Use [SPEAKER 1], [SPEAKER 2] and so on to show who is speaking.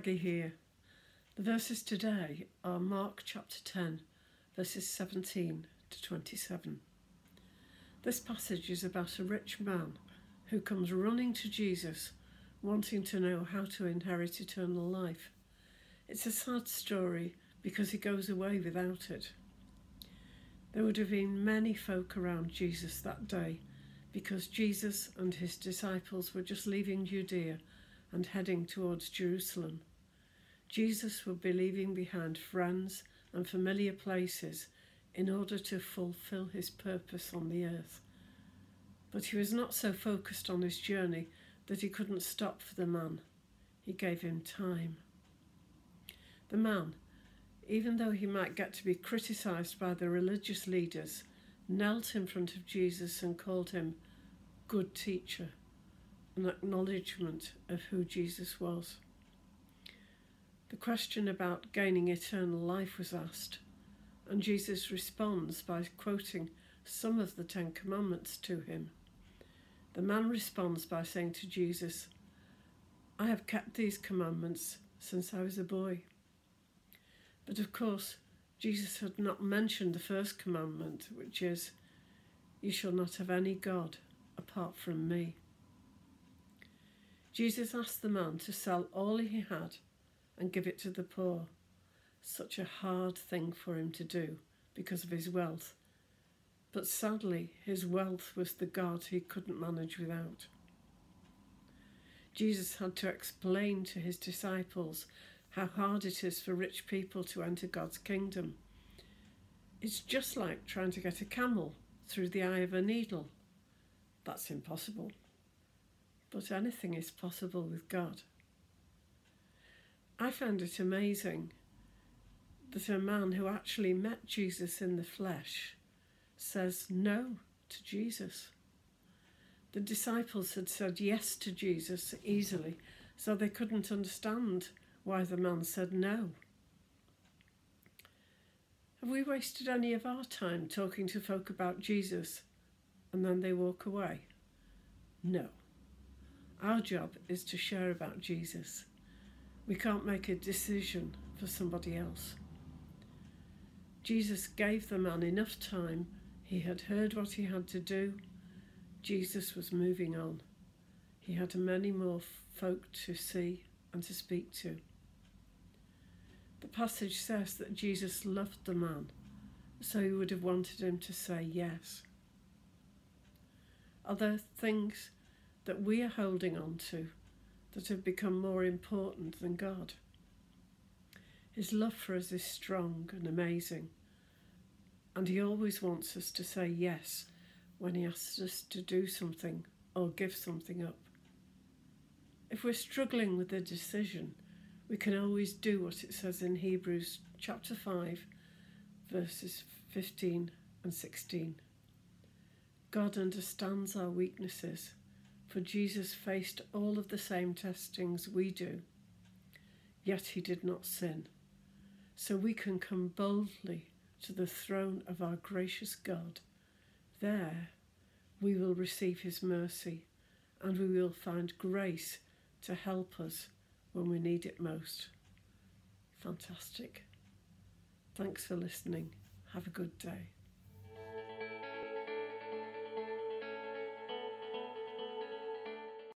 [SPEAKER 1] Maggie here. The verses today are Mark chapter 10, verses 17 to 27. This passage is about a rich man who comes running to Jesus, wanting to know how to inherit eternal life. It's a sad story because he goes away without it. There would have been many folk around Jesus that day because Jesus and his disciples were just leaving Judea and heading towards Jerusalem. Jesus would be leaving behind friends and familiar places in order to fulfill his purpose on the earth. But he was not so focused on his journey that he couldn't stop for the man. He gave him time. The man, even though he might get to be criticized by the religious leaders, knelt in front of Jesus and called him good teacher an acknowledgement of who Jesus was. The question about gaining eternal life was asked, and Jesus responds by quoting some of the Ten Commandments to him. The man responds by saying to Jesus, I have kept these commandments since I was a boy. But of course, Jesus had not mentioned the first commandment, which is, You shall not have any God apart from me. Jesus asked the man to sell all he had and give it to the poor. Such a hard thing for him to do because of his wealth. But sadly, his wealth was the God he couldn't manage without. Jesus had to explain to his disciples how hard it is for rich people to enter God's kingdom. It's just like trying to get a camel through the eye of a needle. That's impossible but anything is possible with God. I found it amazing that a man who actually met Jesus in the flesh says no to Jesus. The disciples had said yes to Jesus easily, so they couldn't understand why the man said no. Have we wasted any of our time talking to folk about Jesus and then they walk away? No. Our job is to share about Jesus. We can't make a decision for somebody else. Jesus gave the man enough time. He had heard what he had to do. Jesus was moving on. He had many more folk to see and to speak to. The passage says that Jesus loved the man, so he would have wanted him to say yes. Are there things that we are holding on to that have become more important than God. His love for us is strong and amazing, and He always wants us to say yes when He asks us to do something or give something up. If we're struggling with a decision, we can always do what it says in Hebrews chapter 5, verses 15 and 16. God understands our weaknesses for Jesus faced all of the same testings we do, yet he did not sin. So we can come boldly to the throne of our gracious God. There we will receive his mercy and we will find grace to help us when we need it most. Fantastic. Thanks for listening. Have a good day.